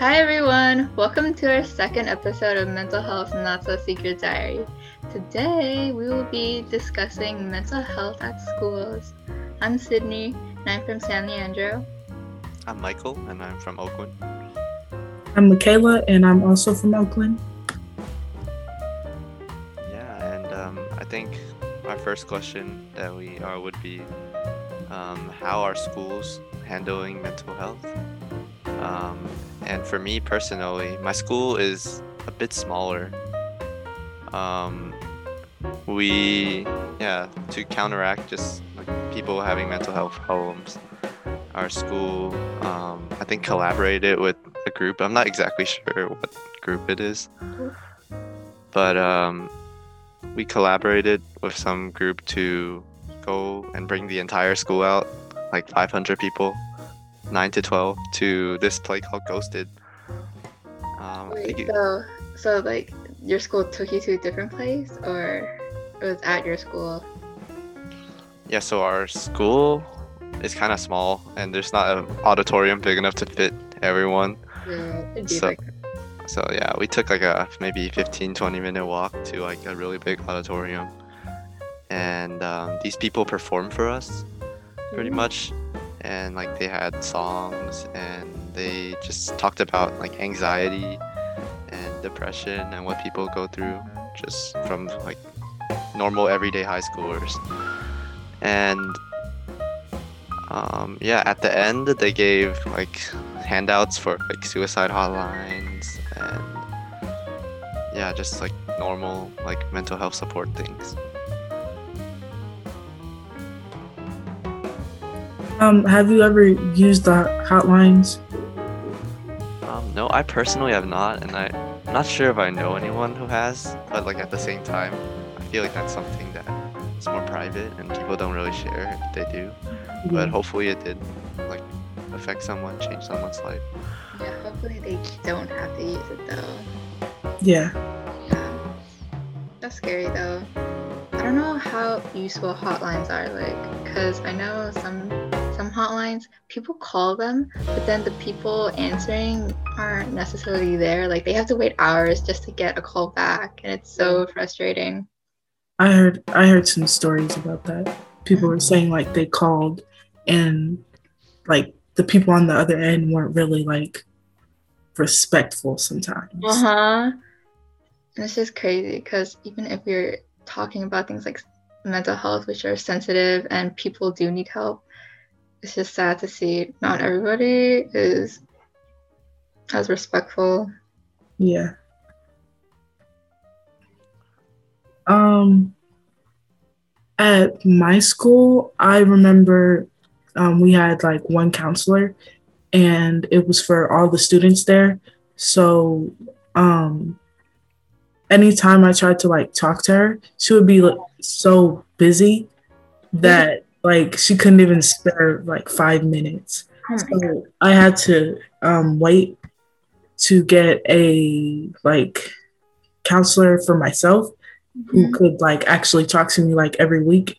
Hi everyone, welcome to our second episode of Mental Health Not So Secret Diary. Today we will be discussing mental health at schools. I'm Sydney and I'm from San Leandro. I'm Michael and I'm from Oakland. I'm Michaela and I'm also from Oakland. Yeah, and um, I think our first question that we are would be um, how are schools handling mental health? Um, and for me personally, my school is a bit smaller. Um, we, yeah, to counteract just like people having mental health problems, our school, um, I think, collaborated with a group. I'm not exactly sure what group it is, but um, we collaborated with some group to go and bring the entire school out, like 500 people, 9 to 12, to this play called Ghosted. Um, Wait, it- so, so like your school took you to a different place or it was at your school? yeah, so our school is kind of small, and there's not an auditorium big enough to fit everyone. Yeah, it'd be So- like So yeah, we took like a maybe 15, 20 minute walk to like a really big auditorium, and um, these people performed for us, pretty Mm. much, and like they had songs and they just talked about like anxiety and depression and what people go through just from like normal everyday high schoolers, and um, yeah, at the end they gave like handouts for like suicide hotlines and yeah, just like normal like mental health support things. Um, have you ever used the hotlines? Um, no, I personally have not, and I, I'm not sure if I know anyone who has. But like at the same time, I feel like that's something that is more private and people don't really share if they do. But hopefully it did like affect someone, change someone's life. yeah, hopefully they don't have to use it though. Yeah. Yeah. That's scary though. I don't know how useful hotlines are like because I know some some hotlines people call them but then the people answering aren't necessarily there like they have to wait hours just to get a call back and it's so frustrating. I heard I heard some stories about that. People were saying like they called and like the people on the other end weren't really like respectful sometimes. Uh-huh. And it's just crazy because even if you're talking about things like mental health, which are sensitive and people do need help, it's just sad to see not everybody is as respectful. Yeah. Um at my school, I remember um, we had like one counselor and it was for all the students there. So um anytime I tried to like talk to her, she would be like, so busy that like she couldn't even spare like five minutes. So I had to um, wait to get a like counselor for myself who Mhm. could like actually talk to me like every week.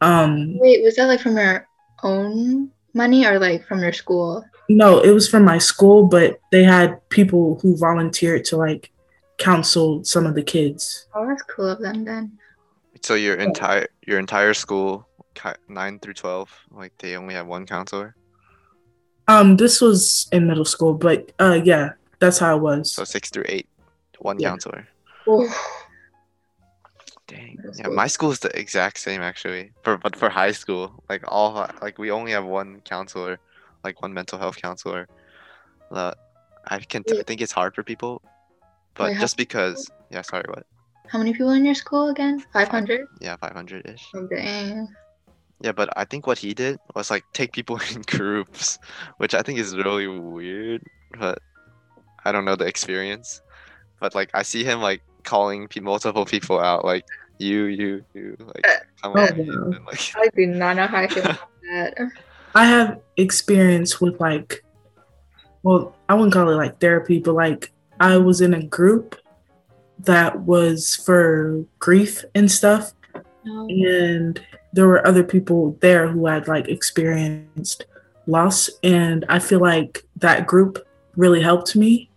Um, Wait, was that like from your own money or like from your school? no, it was from my school, but they had people who volunteered to like counsel some of the kids. Oh, that's cool of them then. So your entire your entire school, ki- nine through twelve, like they only have one counselor. Um, this was in middle school, but uh, yeah, that's how it was. So six through eight, one Yeah. counselor. Oof. Dang. Yeah, my school is the exact same actually. For but for high school, like all like we only have one counselor, like one mental health counselor. Uh, I can t- I think it's hard for people, but Wait, just because yeah, sorry, what? How many people in your school again? 500? Yeah, five hundred ish. Oh, dang. Yeah, but I think what he did was like take people in groups, which I think is really weird. But I don't know the experience. But like I see him like calling pe- multiple people out, like you, you, you, like Uh, come oh, on, wow. and, like I do not know how I feel about that. I have experience with like, well, I wouldn't call it like therapy, but like I was in a group that was for grief and stuff. No. And there were other people there who had like experienced loss. And I feel like that group really helped me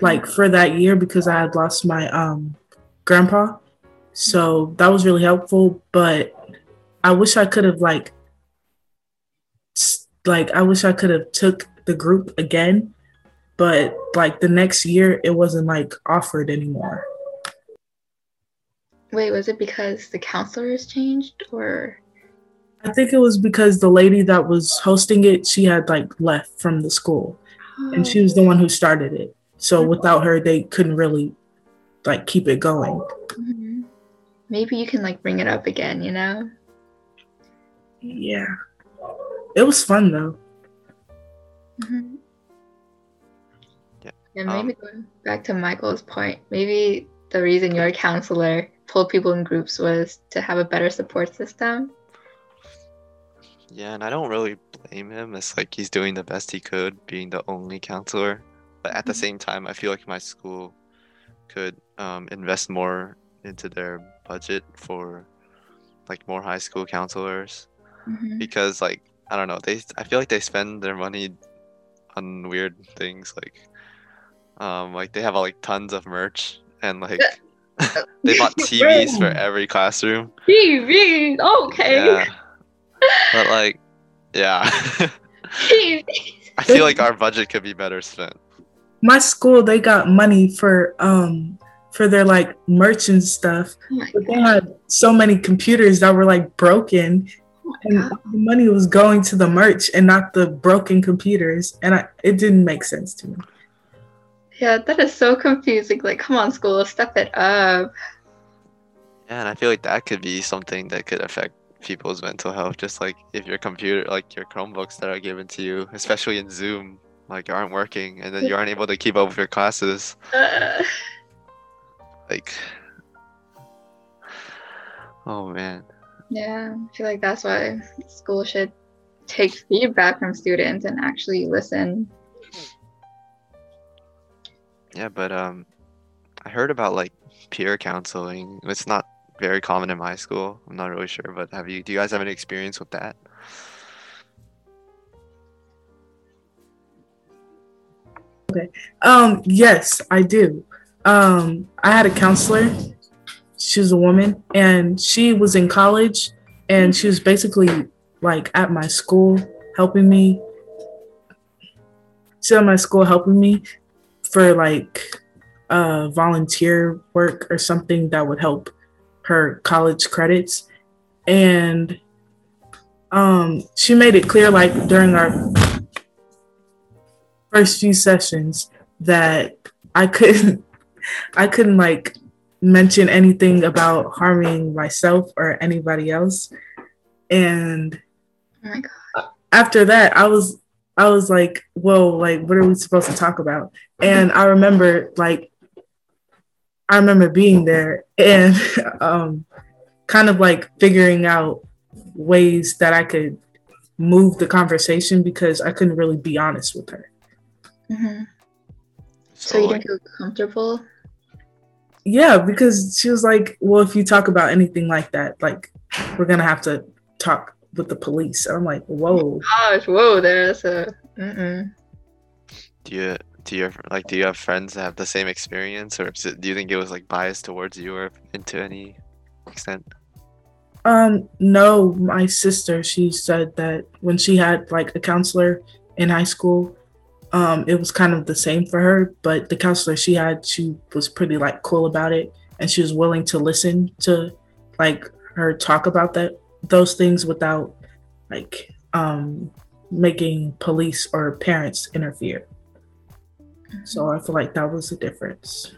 like for that year because I had lost my um grandpa. So that was really helpful, but I wish I could have like like I wish I could have took the group again, but like the next year it wasn't like offered anymore. Wait, was it because the counselors changed or I think it was because the lady that was hosting it, she had like left from the school and she was the one who started it. So without her, they couldn't really like keep it going. Mhm. Maybe you can like bring it up again, you know? Yeah. It was fun though. Mm-hmm. Yeah, And um, maybe going back to Michael's point, maybe the reason your counselor pulled people in groups was to have a better support system. Yeah, and I don't really blame him. It's like he's doing the best he could, being the only counselor. But at the Mhm. same time, I feel like my school could um, invest more into their budget for like more high school counselors Mhm. because like I don't know, they I feel like they spend their money on weird things like um like they have like tons of merch and like they bought TVs for every classroom. TV, okay. Yeah. But like yeah. I feel like our budget could be better spent. My school, they got money for um for their like merch and stuff. Oh But they had so many computers that were like broken Oh and god. the money was going to the merch and not the broken computers. And I, it didn't make sense to me. Yeah, that is so confusing. Like, come on, school, step it up. Yeah, and I feel like that could be something that could affect people's mental health. Just like if your computer, like your Chromebooks that are given to you, especially in Zoom, like aren't working, and then you aren't able to keep up with your classes. Uh, Like, oh man. yeah, I feel like that's why school should take feedback from students and actually listen. Yeah, but um, I heard about like peer counseling. It's not very common in my school. I'm not really sure, but have you? Do you guys have any experience with that? Okay. Um, yes, I do. Um, I had a counselor. She was a woman, and she was in college, and she was basically like at my school helping me. She at my school helping me for like uh, volunteer work or something that would help her college credits, and um, she made it clear like during our first few sessions that I couldn't I couldn't like mention anything about harming myself or anybody else. And Oh my god. after that I was I was like, whoa, like what are we supposed to talk about? And I remember like I remember being there and um kind of like figuring out ways that I could move the conversation because I couldn't really be honest with her. hmm So, you like, didn't feel comfortable? Yeah, because she was like, "Well, if you talk about anything like that, like we're gonna have to talk with the police." And I'm like, "Whoa." Gosh, whoa, there's a. Mm-mm. do you do you like do you have friends that have the same experience, or is it, do you think it was like biased towards you, or into any extent? Um, no, my sister, she said that when she had like a counselor in high school, um, it was kind of the same for her. But the counselor she had, she was pretty like cool about it, and she was willing to listen to like her talk about that those things without like um making police or parents interfere. So I feel like that was the difference.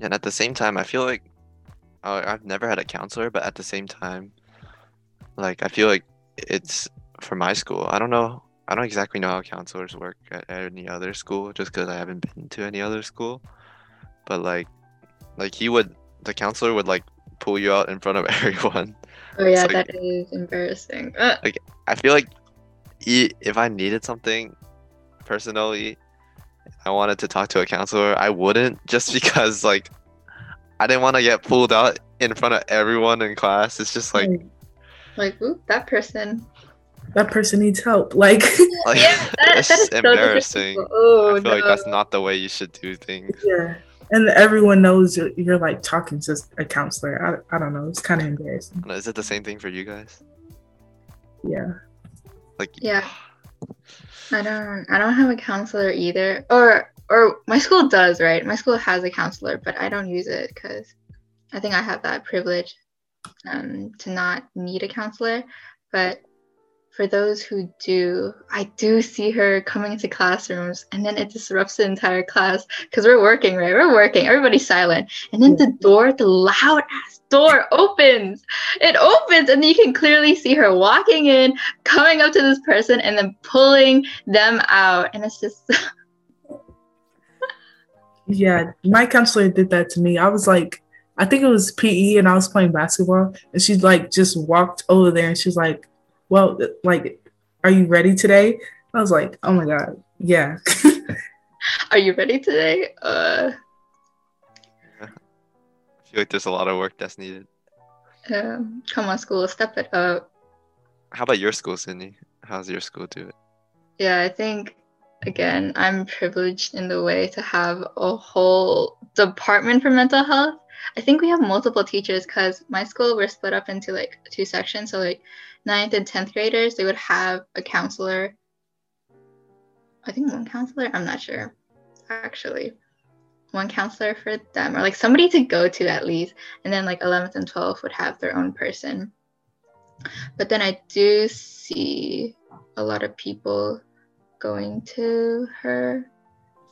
And at the same time, I feel like I've never had a counselor, but at the same time, like I feel like it's for my school. I don't know. I don't exactly know how counselors work at any other school, just because I haven't been to any other school. But like, like he would, the counselor would like pull you out in front of everyone. Oh yeah, like- that is embarrassing. Uh, I feel like e- if I needed something personally, I wanted to talk to a counselor, I wouldn't just because like I didn't want to get pulled out in front of everyone in class. It's just like like, ooh, that person. that person needs help. Like, Like Yeah, that- that's that is so embarrassing. disrespectful. Oh, I feel like that's not the way you should do things. yeah. And everyone knows you're, you're like talking to a counselor. I, I don't know. It's kind of embarrassing. Is it the same thing for you guys? Yeah. Like Yeah. I don't I don't have a counselor either. Or or my school does, right? My school has a counselor, but I don't use it because I think I have that privilege um, to not need a counselor. But for those who do, I do see her coming into classrooms and then it disrupts the entire class because we're working, right? We're working, everybody's silent. And then the door, the loud ass door opens. It opens and you can clearly see her walking in, coming up to this person and then pulling them out. And it's just Yeah. My counselor did that to me. I was like, I think it was PE and I was playing basketball. And she like just walked over there and she's like, Well, like, are you ready today? I was like, Oh my God. Yeah. Are you ready today? Uh I feel like there's a lot of work that's needed. um, come on, school, step it up. How about your school, Sydney? How's your school do it? Yeah, I think again, I'm privileged in the way to have a whole department for mental health. I think we have multiple teachers because my school we're split up into like two sections. So like ninth and tenth graders, they would have a counselor. I think one counselor. I'm not sure, actually. One counselor for them, or like somebody to go to at least, and then like 11th and 12th would have their own person. But then I do see a lot of people going to her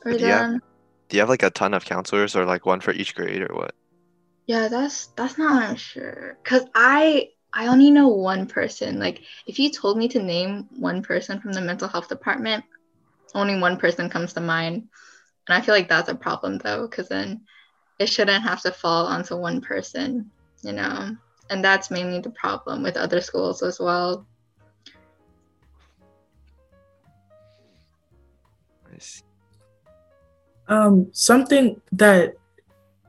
or Yeah. them. Do you have like a ton of counselors or like one for each grade or what? Yeah, that's that's not what I'm sure. Cause I I only know one person. Like if you told me to name one person from the mental health department, only one person comes to mind. And I feel like that's a problem though, because then it shouldn't have to fall onto one person, you know. And that's mainly the problem with other schools as well. I see. Um, something that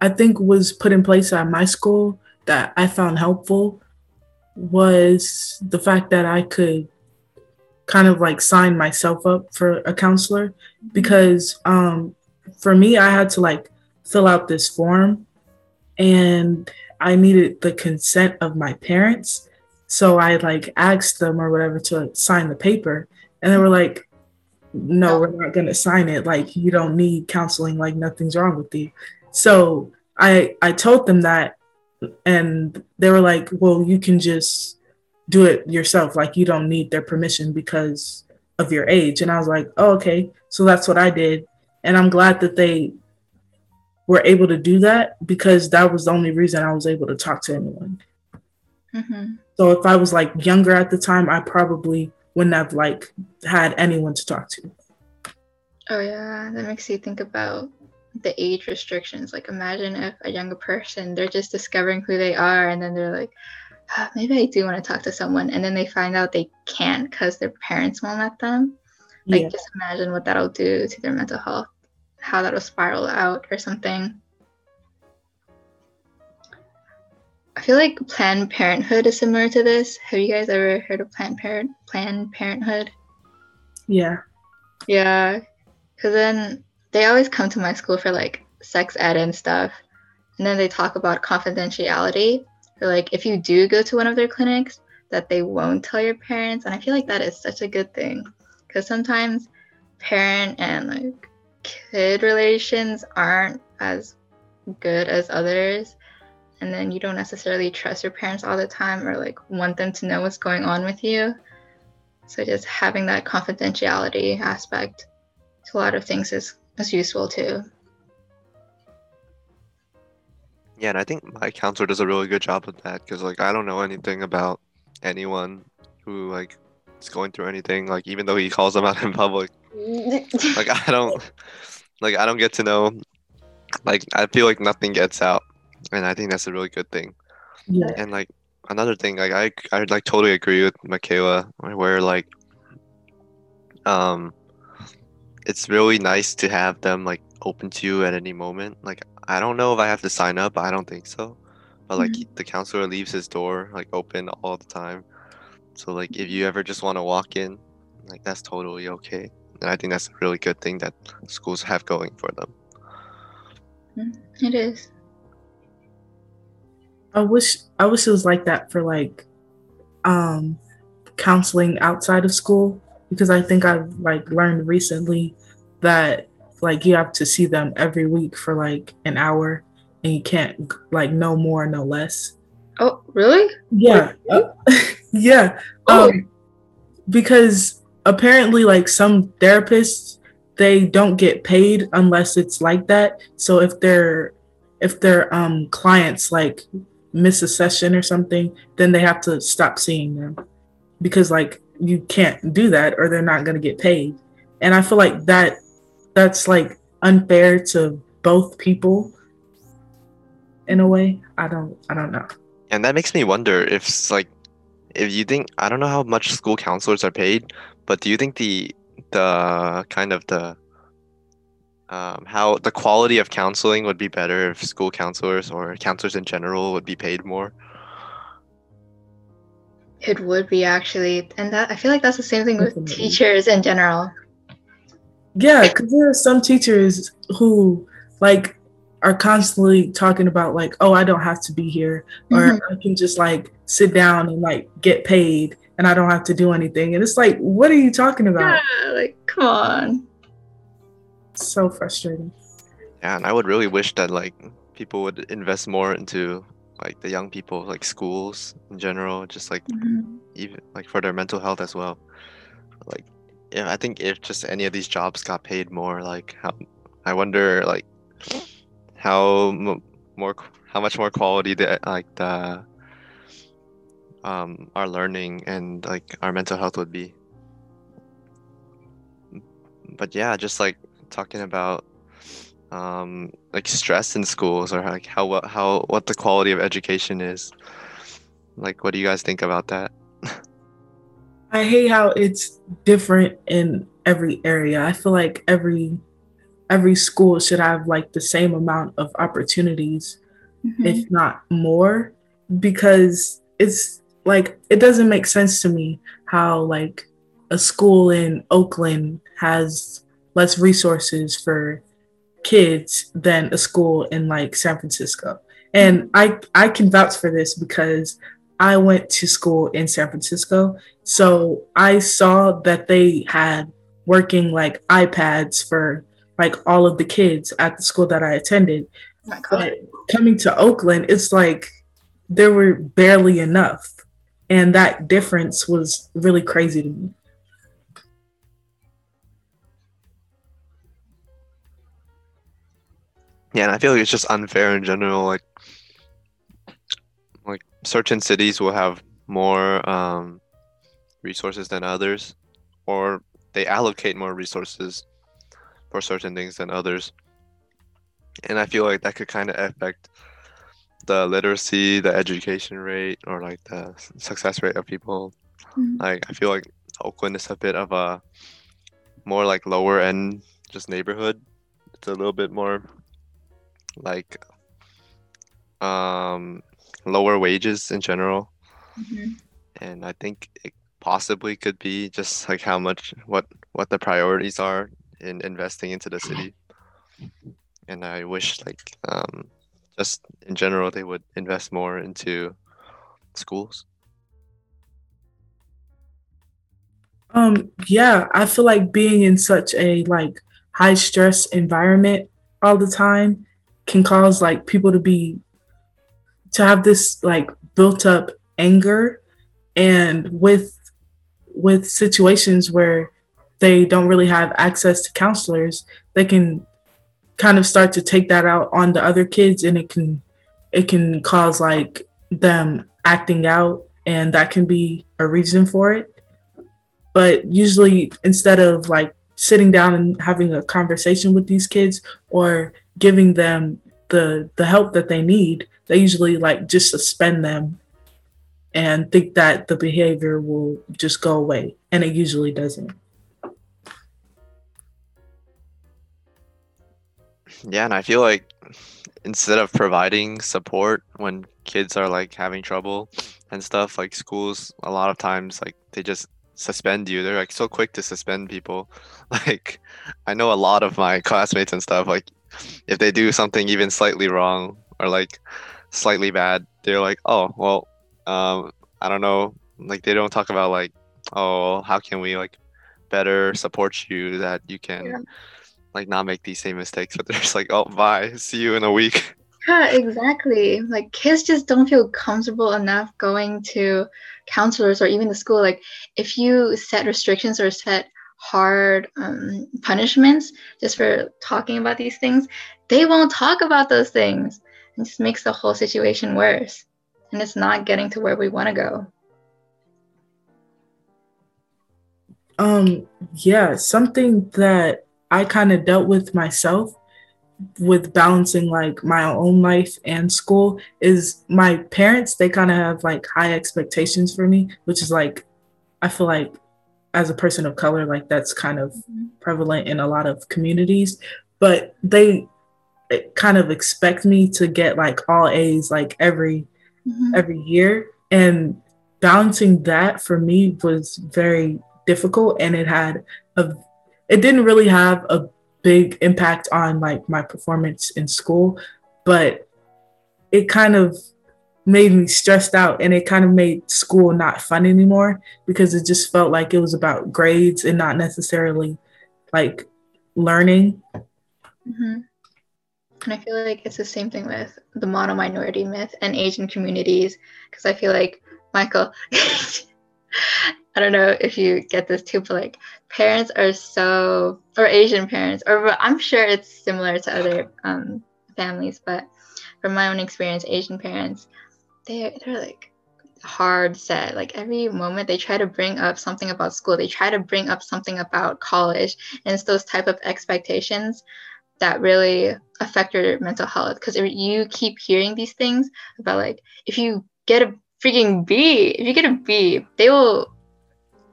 I think was put in place at my school that I found helpful was the fact that I could kind of like sign myself up for a counselor because um, for me, I had to like fill out this form and I needed the consent of my parents. So I like asked them or whatever to sign the paper, and they were like, no, we're not going to sign it. Like, you don't need counseling. Like, nothing's wrong with you. So I, I told them that, and they were like, well, you can just do it yourself. Like, you don't need their permission because of your age. And I was like, oh, okay. So that's what I did. And I'm glad that they were able to do that because that was the only reason I was able to talk to anyone. hmm So if I was like younger at the time, I probably wouldn't have like had anyone to talk to. Oh yeah, that makes you think about the age restrictions. Like imagine if a younger person they're just discovering who they are and then they're like, "Ah, maybe I do want to talk to someone, and then they find out they can't because their parents won't let them. Like Yeah. just imagine what that'll do to their mental health, how that'll spiral out or something. I feel like Planned Parenthood is similar to this. Have you guys ever heard of Planned Parent Planned Parenthood? Yeah. Yeah, because then they always come to my school for like sex ed and stuff. And then they talk about confidentiality. Or like if you do go to one of their clinics, that they won't tell your parents. And I feel like that is such a good thing. Because sometimes parent and like kid relations aren't as good as others. And then you don't necessarily trust your parents all the time or like want them to know what's going on with you. So just having that confidentiality aspect to a lot of things is, is useful too. Yeah, and I think my counselor does a really good job with that because like I don't know anything about anyone who like is going through anything. Like even though he calls them out in public, like I don't like I don't get to know. Like I feel like nothing gets out, and I think that's a really good thing. Yeah. And like another thing, like I I like totally agree with Michaela, where like um, it's really nice to have them like open to you at any moment. Like I don't know if I have to sign up. I don't think so. But like Mhm. the counselor leaves his door like open all the time, So like if you ever just want to walk in, like that's totally okay. And I think that's a really good thing that schools have going for them. It is. I wish I wish it was like that for like um counseling outside of school because I think I've like learned recently that like you have to see them every week for like an hour and you can't like no more no less. Oh, really? Yeah. yeah. Oh. Um because apparently like some therapists they don't get paid unless it's like that. So if their if their um clients like miss a session or something, then they have to stop seeing them because like you can't do that or they're not going to get paid. And I feel like that that's like unfair to both people in a way. I don't I don't know. And that makes me wonder if like if you think I don't know how much school counselors are paid, but do you think the the kind of the um, how the quality of counseling would be better if school counselors or counselors in general would be paid more? It would be actually, and that I feel like that's the same thing with Definitely. teachers in general. Yeah, because there are some teachers who like are constantly talking about like, oh, I don't have to be here, or Mhm. I can just like sit down and like get paid, and I don't have to do anything. And it's like, what are you talking about? Yeah, like come on. So frustrating. Yeah, and I would really wish that like people would invest more into like the young people, like schools in general, just like Mhm. even like for their mental health as well. Like, yeah, I think if just any of these jobs got paid more, like how I wonder like how m- more how much more quality the like the um our learning and like our mental health would be. But yeah, just like talking about um like stress in schools or like how what how what the quality of education is. Like, what do you guys think about that? I hate how it's different in every area. I feel like every every school should have like the same amount of opportunities Mhm. if not more because it's like it doesn't make sense to me how like a school in Oakland has less resources for kids than a school in like San Francisco. And I I can vouch for this because I went to school in San Francisco. So I saw that they had working like iPads for like all of the kids at the school that I attended. Oh. But coming to Oakland, it's like there were barely enough. And that difference was really crazy to me. Yeah, and I feel like it's just unfair in general. Like, like certain cities will have more um, resources than others, or they allocate more resources for certain things than others. And I feel like that could kind of affect the literacy, the education rate, or like the success rate of people. Mhm. Like, I feel like Oakland is a bit of a more like lower end, just neighborhood. It's a little bit more like um lower wages in general. Mhm. and i think it possibly could be just like how much what what the priorities are in investing into the city. And i wish like um just in general they would invest more into schools. Um, yeah, I feel like being in such a like high stress environment all the time can cause like people to be to have this like built up anger and with with situations where they don't really have access to counselors, they can kind of start to take that out on the other kids and it can it can cause like them acting out and that can be a reason for it. But usually instead of like sitting down and having a conversation with these kids or giving them the the help that they need they usually like just suspend them and think that the behavior will just go away and it usually doesn't yeah and i feel like instead of providing support when kids are like having trouble and stuff, like schools a lot of times like they just suspend you. They're like so quick to suspend people. Like I know a lot of my classmates and stuff like if they do something even slightly wrong or like slightly bad, they're like, "Oh, well, um I don't know." Like they don't talk about like, "Oh, how can we like better support you that you can yeah. like not make these same mistakes?" But they're just like, "Oh, bye. See you in a week." Yeah, exactly. Like kids just don't feel comfortable enough going to counselors or even the school. Like if you set restrictions or set hard um, punishments just for talking about these things, they won't talk about those things. It just makes the whole situation worse. And it's not getting to where we want to go. Um, yeah, something that I kind of dealt with myself with balancing like my own life and school is my parents they kind of have like high expectations for me which is like i feel like as a person of color like that's kind of mm-hmm. prevalent in a lot of communities but they kind of expect me to get like all a's like every mm-hmm. every year and balancing that for me was very difficult and it had a it didn't really have a big impact on like my performance in school, but it kind of made me stressed out and it kind of made school not fun anymore because it just felt like it was about grades and not necessarily like learning. Mm-hmm. And I feel like it's the same thing with the model minority myth and Asian communities because I feel like Michael I don't know if you get this too, but like parents are so, or Asian parents, or I'm sure it's similar to other um, families, but from my own experience, Asian parents, they they're like hard set. Like every moment they try to bring up something about school, they try to bring up something about college, and it's those type of expectations that really affect your mental health. Because if you keep hearing these things about like if you get a freaking B, if you get a B, they will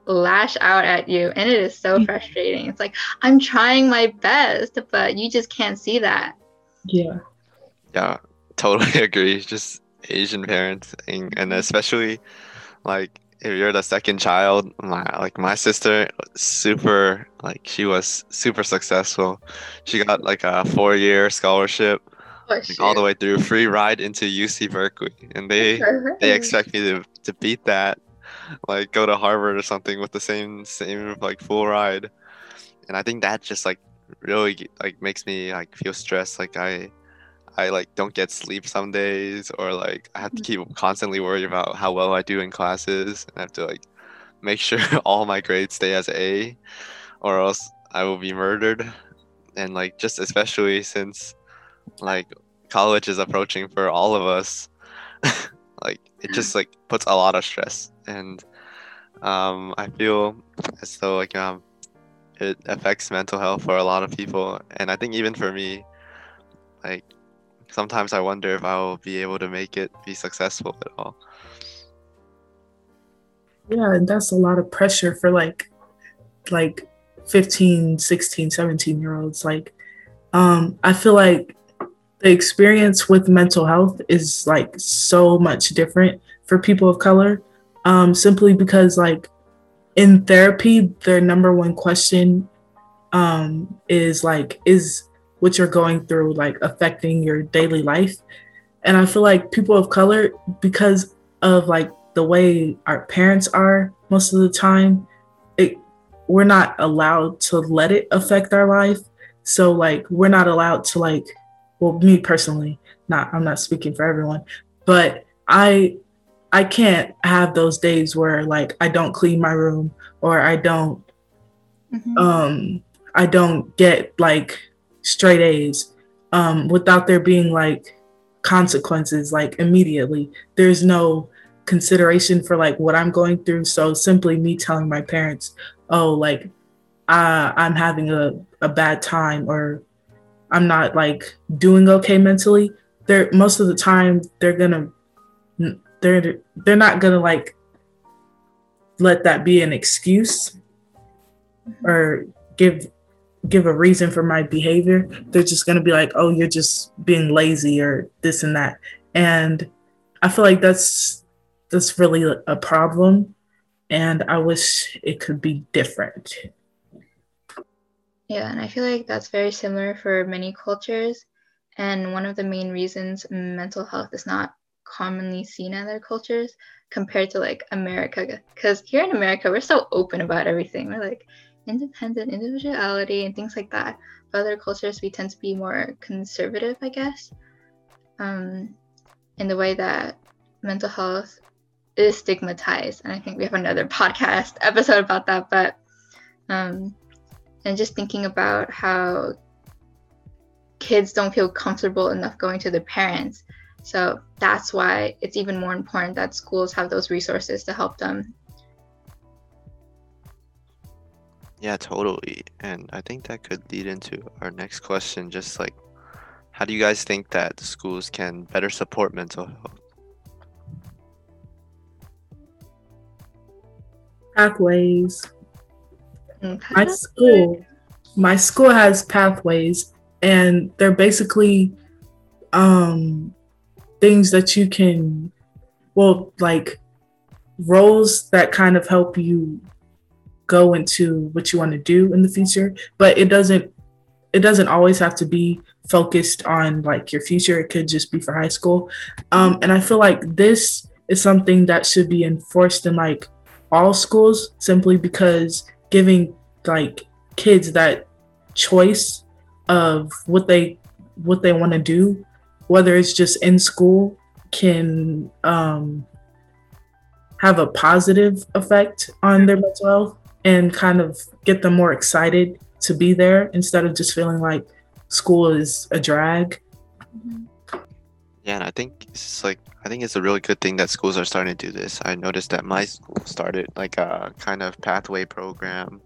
lash out at you and it is so frustrating. It's like i'm trying my best but you just can't see that. Yeah. Yeah totally agree. Just asian parents and, and especially like if you're the second child my like my sister super like she was super successful she got like a four year scholarship oh, like, all the way through free ride into uc berkeley and they they expect me to, to beat that like go to Harvard or something with the same same like full ride. And I think that just like really like makes me like feel stressed. Like I I like don't get sleep some days or like I have to keep constantly worried about how well I do in classes and I have to like make sure all my grades stay as A or else I will be murdered. And like just especially since like college is approaching for all of us like it just like puts a lot of stress. And um, I feel as though like um, it affects mental health for a lot of people, and I think even for me, like sometimes I wonder if I will be able to make it be successful at all. Yeah, and that's a lot of pressure for like like 15, 16, 17 year olds. Like um I feel like the experience with mental health is like so much different for people of color um, simply because like in therapy their number one question um, is like is what you're going through like affecting your daily life and i feel like people of color because of like the way our parents are most of the time it we're not allowed to let it affect our life so like we're not allowed to like well me personally not i'm not speaking for everyone but i I can't have those days where like I don't clean my room or I don't mm-hmm. um I don't get like straight A's um without there being like consequences like immediately. There's no consideration for like what I'm going through. So simply me telling my parents, oh like uh, I'm having a, a bad time or I'm not like doing okay mentally, they're most of the time they're gonna they're they're not gonna like let that be an excuse or give give a reason for my behavior. They're just going to be like, "Oh, you're just being lazy or this and that." And I feel like that's that's really a problem and I wish it could be different. Yeah, and I feel like that's very similar for many cultures. And one of the main reasons mental health is not commonly seen in other cultures compared to like America. Because here in America, we're so open about everything. We're like independent individuality and things like that. But other cultures, we tend to be more conservative, I guess, um, in the way that mental health is stigmatized. And I think we have another podcast episode about that. But, um, and just thinking about how kids don't feel comfortable enough going to their parents. So that's why it's even more important that schools have those resources to help them. Yeah, totally. And I think that could lead into our next question just like, how do you guys think that schools can better support mental health? pathways. Mm-hmm. My school, my school has pathways, and they're basically um, things that you can, well, like roles that kind of help you go into what you want to do in the future. But it doesn't, it doesn't always have to be focused on like your future. It could just be for high school. Um, and I feel like this is something that should be enforced in like all schools simply because giving like kids that choice of what they what they want to do whether it's just in school can um, have a positive effect on their mental health and kind of get them more excited to be there instead of just feeling like school is a drag. Yeah, and I think it's like I think it's a really good thing that schools are starting to do this. I noticed that my school started like a kind of pathway program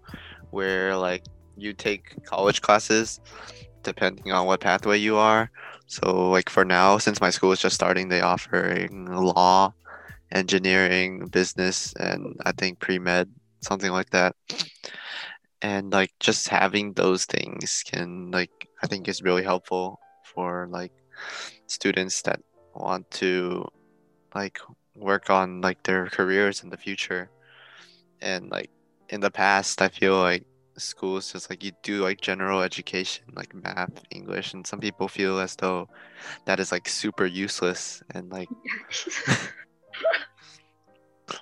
where like you take college classes depending on what pathway you are. So like for now, since my school is just starting, they offering law, engineering, business, and I think pre med, something like that. And like just having those things can like I think is really helpful for like students that want to like work on like their careers in the future and like in the past i feel like schools just like you do like general education like math english and some people feel as though that is like super useless and like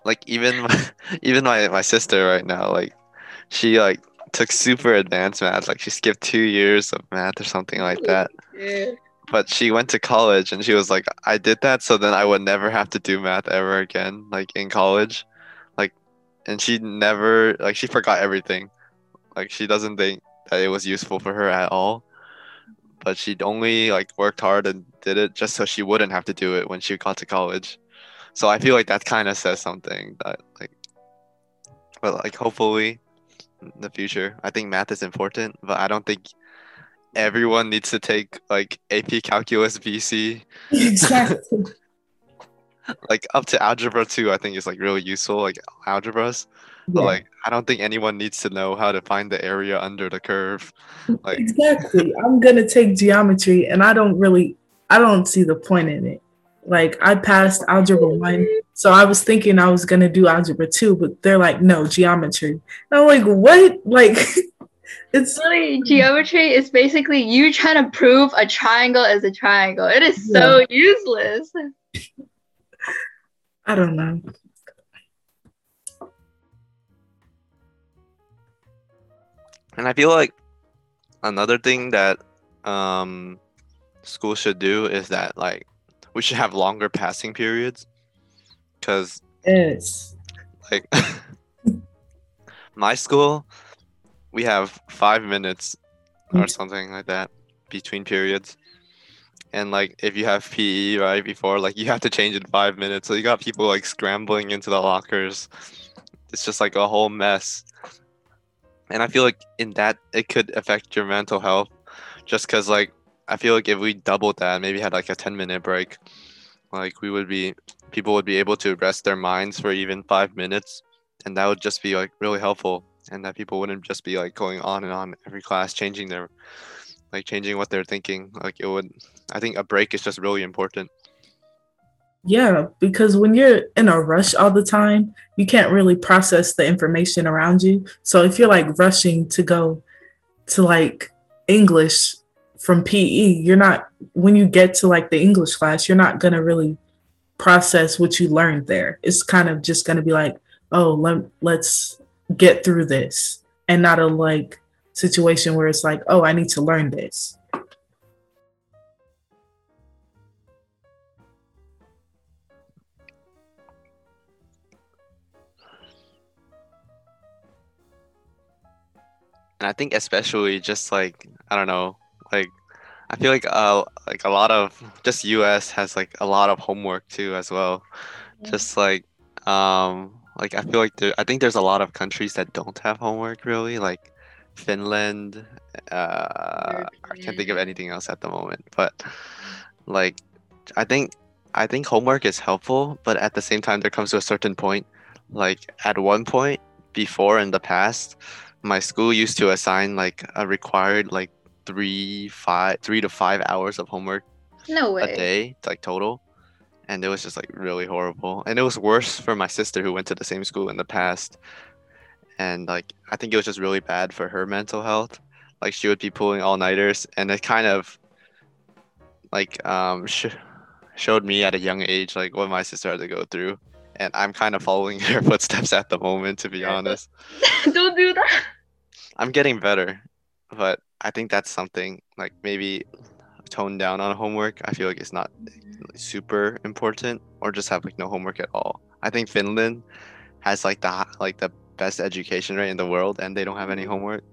like even my, even my, my sister right now like she like took super advanced math like she skipped two years of math or something like that. yeah but she went to college and she was like i did that so then i would never have to do math ever again like in college. Like and she never like she forgot everything. Like she doesn't think that it was useful for her at all. But she only like worked hard and did it just so she wouldn't have to do it when she got to college so i feel like that kind of says something that like but like hopefully in the future i think math is important but i don't think everyone needs to take like AP Calculus BC. Exactly. like up to algebra two, I think is like really useful, like algebras. Yeah. But like I don't think anyone needs to know how to find the area under the curve. Like Exactly. I'm gonna take geometry and I don't really I don't see the point in it. Like I passed algebra one, so I was thinking I was gonna do algebra two, but they're like, no, geometry. And I'm like, what? Like It's really geometry is basically you trying to prove a triangle is a triangle. It is so useless. I don't know. And I feel like another thing that um, school should do is that like we should have longer passing periods because yes like my school we have five minutes or mm. something like that between periods. And like if you have PE right before, like you have to change in five minutes. So you got people like scrambling into the lockers. It's just like a whole mess. And I feel like in that it could affect your mental health just because like I feel like if we doubled that, maybe had like a 10 minute break, like we would be people would be able to rest their minds for even five minutes and that would just be like really helpful and that people wouldn't just be like going on and on every class, changing their like changing what they're thinking. Like it would. I think a break is just really important. Yeah, because when you're in a rush all the time, you can't really process the information around you. So if you're like rushing to go to like English from PE, you're not when you get to like the English class, you're not to really process what you learned there. It's kind of just to be like, "Oh, let, let's get through this." And not a like situation where it's like, "Oh, I need to learn this." and I think especially just like I don't know, like I feel like uh like a lot of just US has like a lot of homework too as well. Yeah. Just like um like I feel like there I think there's a lot of countries that don't have homework really like Finland uh I can't think of anything else at the moment but like I think I think homework is helpful but at the same time there comes to a certain point like at one point before in the past my school used to assign like a required like three five three to five hours of homework no way. a day like total. And it was just like really horrible. And it was worse for my sister who went to the same school in the past. And like i think it was just really bad for her mental health. Like she would be pulling all-nighters and it kind of like um sh- showed me at a young age like what my sister had to go through. And I'm kind of following her footsteps at the moment, to be honest. Don't do that. I'm getting better, but I think that's something like maybe tone down on homework. I feel like it's not super important, or just have like no homework at all. I think Finland has like the like the best education rate in the world, and they don't have any homework.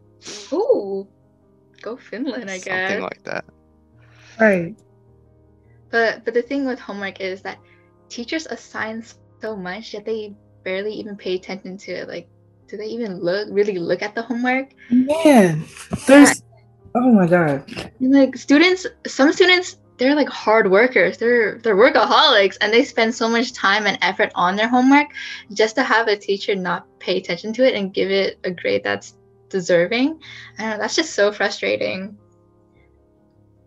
Ooh, go Finland, I guess. Something like that. Right. But but the thing with homework is that teachers assign so much that they barely even pay attention to it. Like, do they even look really look at the homework? Man, there's oh my god. And like students, some students they're like hard workers. They're they're workaholics and they spend so much time and effort on their homework just to have a teacher not pay attention to it and give it a grade that's deserving. I don't know, that's just so frustrating.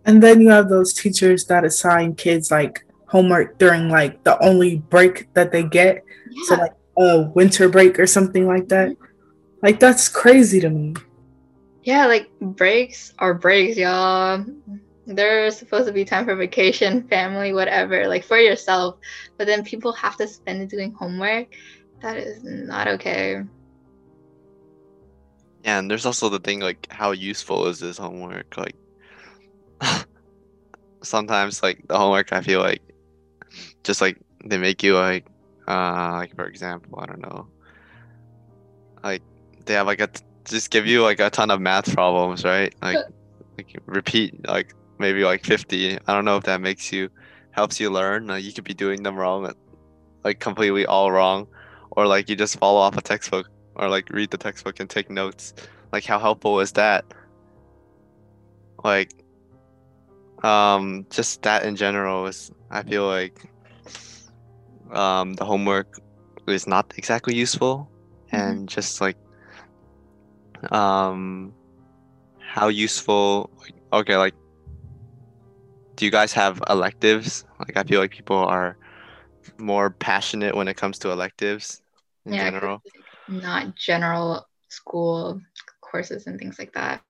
And then you have those teachers that assign kids like homework during like the only break that they get. Yeah. So like a winter break or something like that. Like that's crazy to me. Yeah, like breaks are breaks, y'all. There's supposed to be time for vacation, family, whatever, like for yourself. But then people have to spend it doing homework. That is not okay. Yeah, and there's also the thing like how useful is this homework? Like sometimes like the homework I feel like just like they make you like uh like for example i don't know like they have like a just give you like a ton of math problems right? Like like repeat like maybe like 50 i don't know if that makes you helps you learn like you could be doing them wrong like completely all wrong. Or like you just follow off a textbook or like read the textbook and take notes. Like how helpful is that? Like um just that in general is i feel like um, the homework is not exactly useful. Mm-hmm. and just like um how useful okay like do you guys have electives? Like i feel like people are more passionate when it comes to electives in yeah, general. not general school courses and things like that.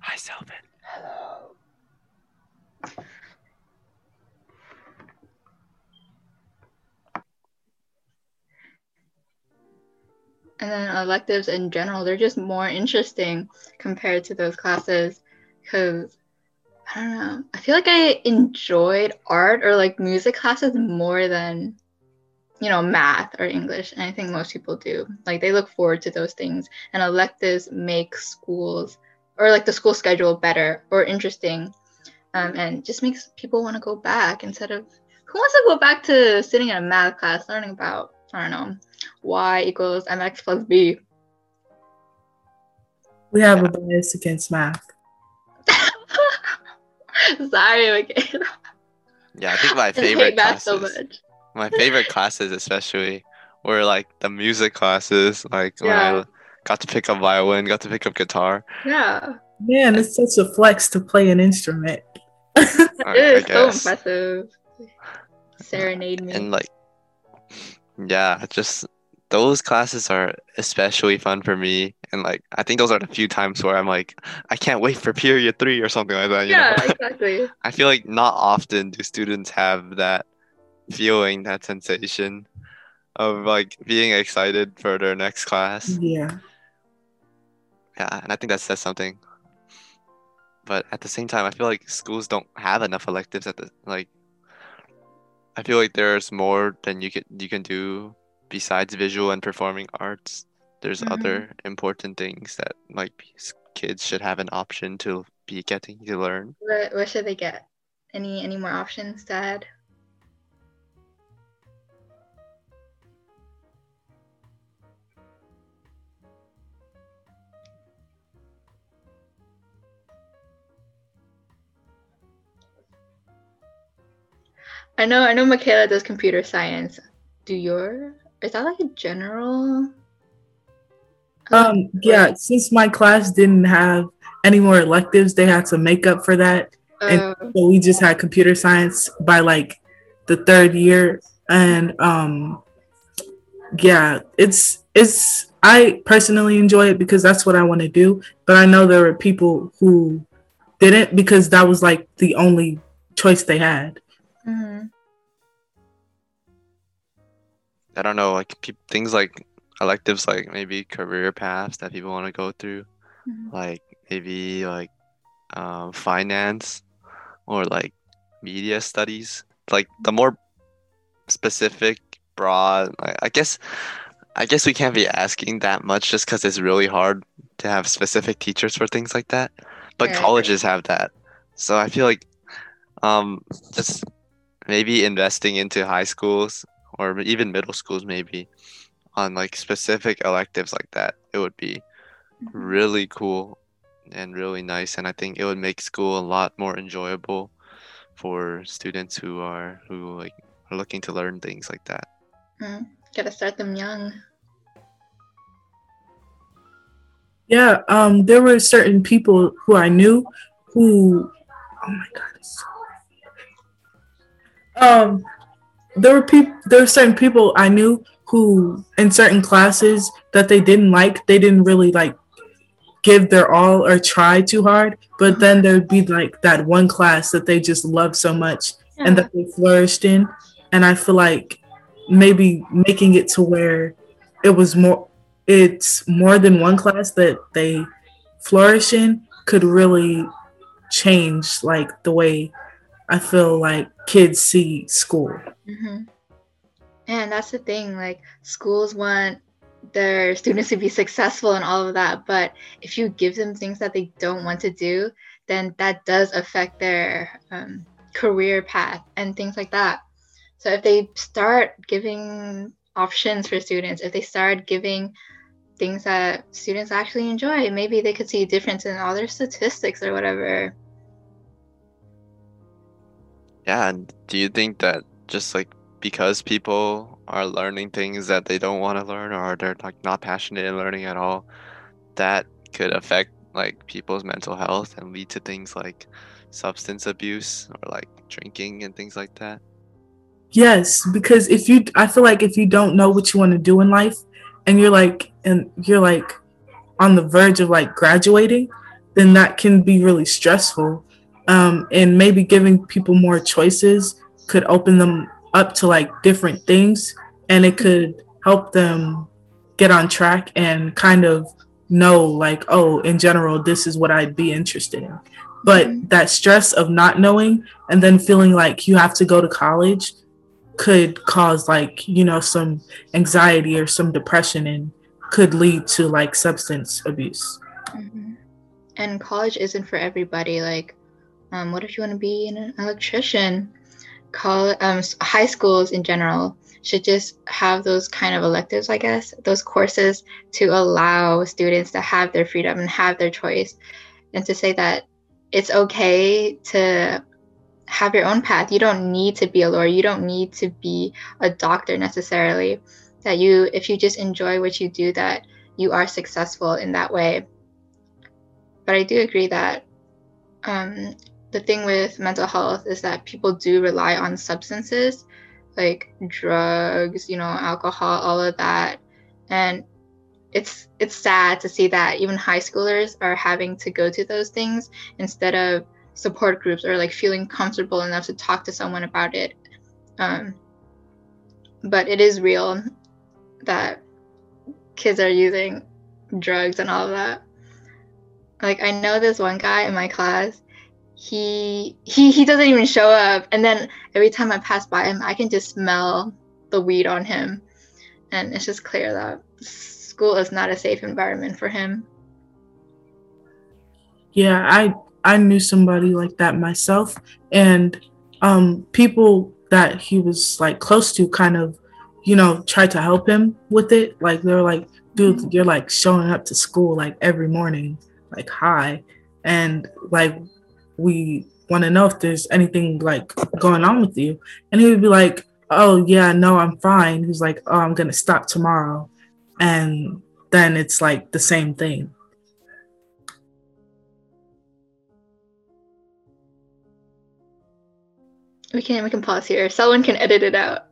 Hi, Selvin. And then electives in general, they're just more interesting compared to those classes because I don't know. I feel like I enjoyed art or like music classes more than you know math or English, and I think most people do. Like they look forward to those things, and electives make schools or like the school schedule better or interesting um, and just makes people want to go back instead of who wants to go back to sitting in a math class learning about i don't know y equals mx plus b we have a bias against math Sorry, Michaela. Yeah, I think my favorite hate math so classes. much. My favorite classes, especially, were like the music classes. Like when I got to pick up violin, got to pick up guitar. Yeah, Man, it's such a flex to play an instrument. I, it I is so impressive. Serenade me. And like, yeah, just those classes are especially fun for me. And like, I think those are the few times where I'm like, I can't wait for period three or something like that. You yeah, know? exactly. I feel like not often do students have that feeling, that sensation of like being excited for their next class. Yeah. Yeah, and I think that says something. But at the same time, I feel like schools don't have enough electives at the like. I feel like there's more than you can you can do besides visual and performing arts. There's Mhm. other important things that like kids should have an option to be getting to learn. What, what should they get? Any any more options to add? I know I know Michaela does computer science. Do your is that like a general? Um, yeah, since my class didn't have any more electives, they had to make up for that. and- Uh, So we just had computer science by like the third year. And um yeah, it's it's I personally enjoy it because that's what I want to do. But I know there were people who didn't because that was like the only choice they had. Mhm. I don't know, like peop things like electives, like maybe career paths that people want to go through. Mhm. like maybe like um, finance or like media studies like the more specific broad I, I guess i guess we can't be asking that much just because it's really hard to have specific teachers for things like that but Yeah, colleges have that so i feel like um just maybe investing into high schools or even middle schools maybe on like specific electives like that. It would be really cool and really nice and i think it would make school a lot more enjoyable for students who are who like are looking to learn things like that. Mm, Gotta start them young. Yeah, um, there were certain people who I knew who, oh my god, it's so um, there were people, there were certain people I knew who, in certain classes that they didn't like, they didn't really like give their all or try too hard. But then there'd be like that one class that they just loved so much and that they flourished in, and I feel like maybe making it to where it was more it's more than one class that they flourish in could really change like the way I feel like kids see school. hmm And that's the thing, like schools want their students to be successful and all of that, but if you give them things that they don't want to do, then that does affect their um, career path and things like that. So if they start giving options for students, if they start giving things that students actually enjoy, maybe they could see a difference in all their statistics or whatever. Yeah and do you think that just like because people are learning things that they don't want to learn or they're like not passionate in learning at all that could affect like people's mental health and lead to things like substance abuse or like drinking and things like that Yes, because if you I feel like if you don't know what you want to do in life and you're like and you're like on the verge of like graduating, then that can be really stressful. Um, and maybe giving people more choices could open them up to like different things and it could help them get on track and kind of know like oh in general this is what I'd be interested in. But Mhm. that stress of not knowing and then feeling like you have to go to college could cause like you know some anxiety or some depression and could lead to like substance abuse Mhm. And college isn't for everybody. Like, um, what if you want to be an electrician? Call um, high schools in general should just have those kind of electives, I guess, those courses to allow students to have their freedom and have their choice, and to say that it's okay to have your own path. You don't need to be a lawyer. You don't need to be a doctor necessarily. That you, if you just enjoy what you do, that you are successful in that way. But I do agree that um, the thing with mental health is that people do rely on substances like drugs, you know, alcohol, all of that. And it's it's sad to see that even high schoolers are having to go to those things instead of support groups or like feeling comfortable enough to talk to someone about it. Um, but it is real that kids are using drugs and all of that. Like I know this one guy in my class, he he he doesn't even show up and then every time I pass by him I can just smell the weed on him. And it's just clear that school is not a safe environment for him. Yeah, I I knew somebody like that myself and um people that he was like close to kind of you know tried to help him with it like they were like dude mm-hmm. you're like showing up to school like every morning like hi and like we want to know if there's anything like going on with you. And he would be like oh yeah no i'm fine. He's like oh i'm gonna stop tomorrow. And then it's like the same thing. We can we can pause here. Someone can edit it out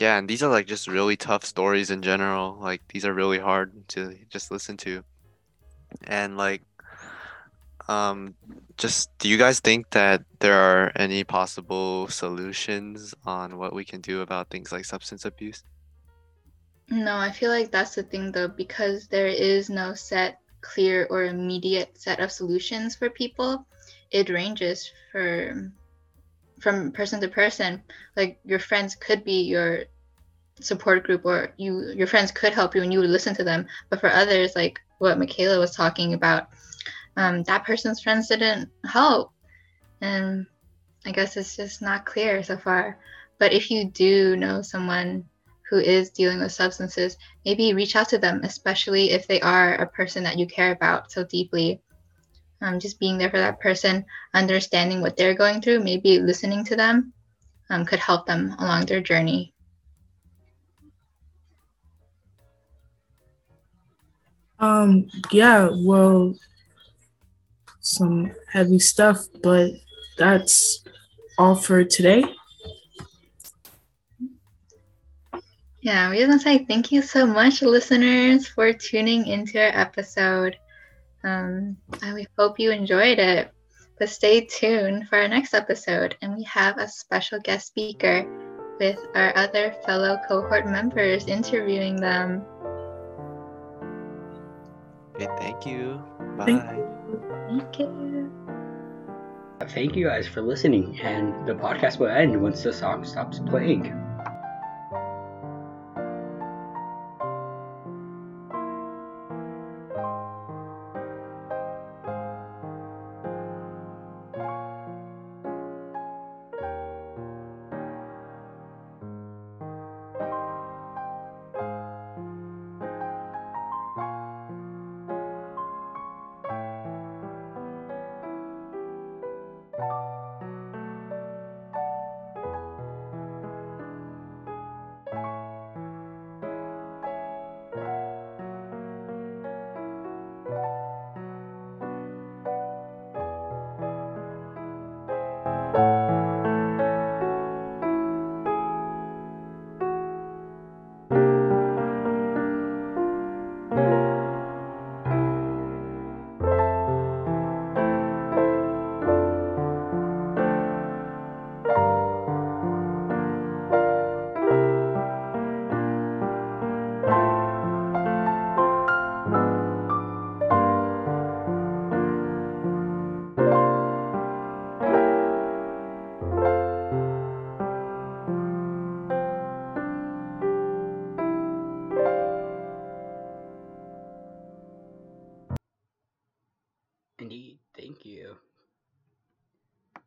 Yeah, and these are like just really tough stories in general. Like these are really hard to just listen to. And like um just do you guys think that there are any possible solutions on what we can do about things like substance abuse? No, I feel like that's the thing though because there is no set clear or immediate set of solutions for people. It ranges for from person to person like your friends could be your support group or you your friends could help you and you would listen to them. But for others like what michaela was talking about um, that person's friends didn't help. And i guess it's just not clear so far. But if you do know someone who is dealing with substances maybe reach out to them especially if they are a person that you care about so deeply um, just being there for that person, understanding what they're going through, maybe listening to them um, could help them along their journey. Um, yeah, well, some heavy stuff, but that's all for today. Yeah, we want to say thank you so much, listeners, for tuning into our episode. Um, and we hope you enjoyed it. But stay tuned for our next episode, and we have a special guest speaker with our other fellow cohort members interviewing them. Okay, thank you. Bye. Thank you. Thank you guys for listening, and the podcast will end once the song stops playing.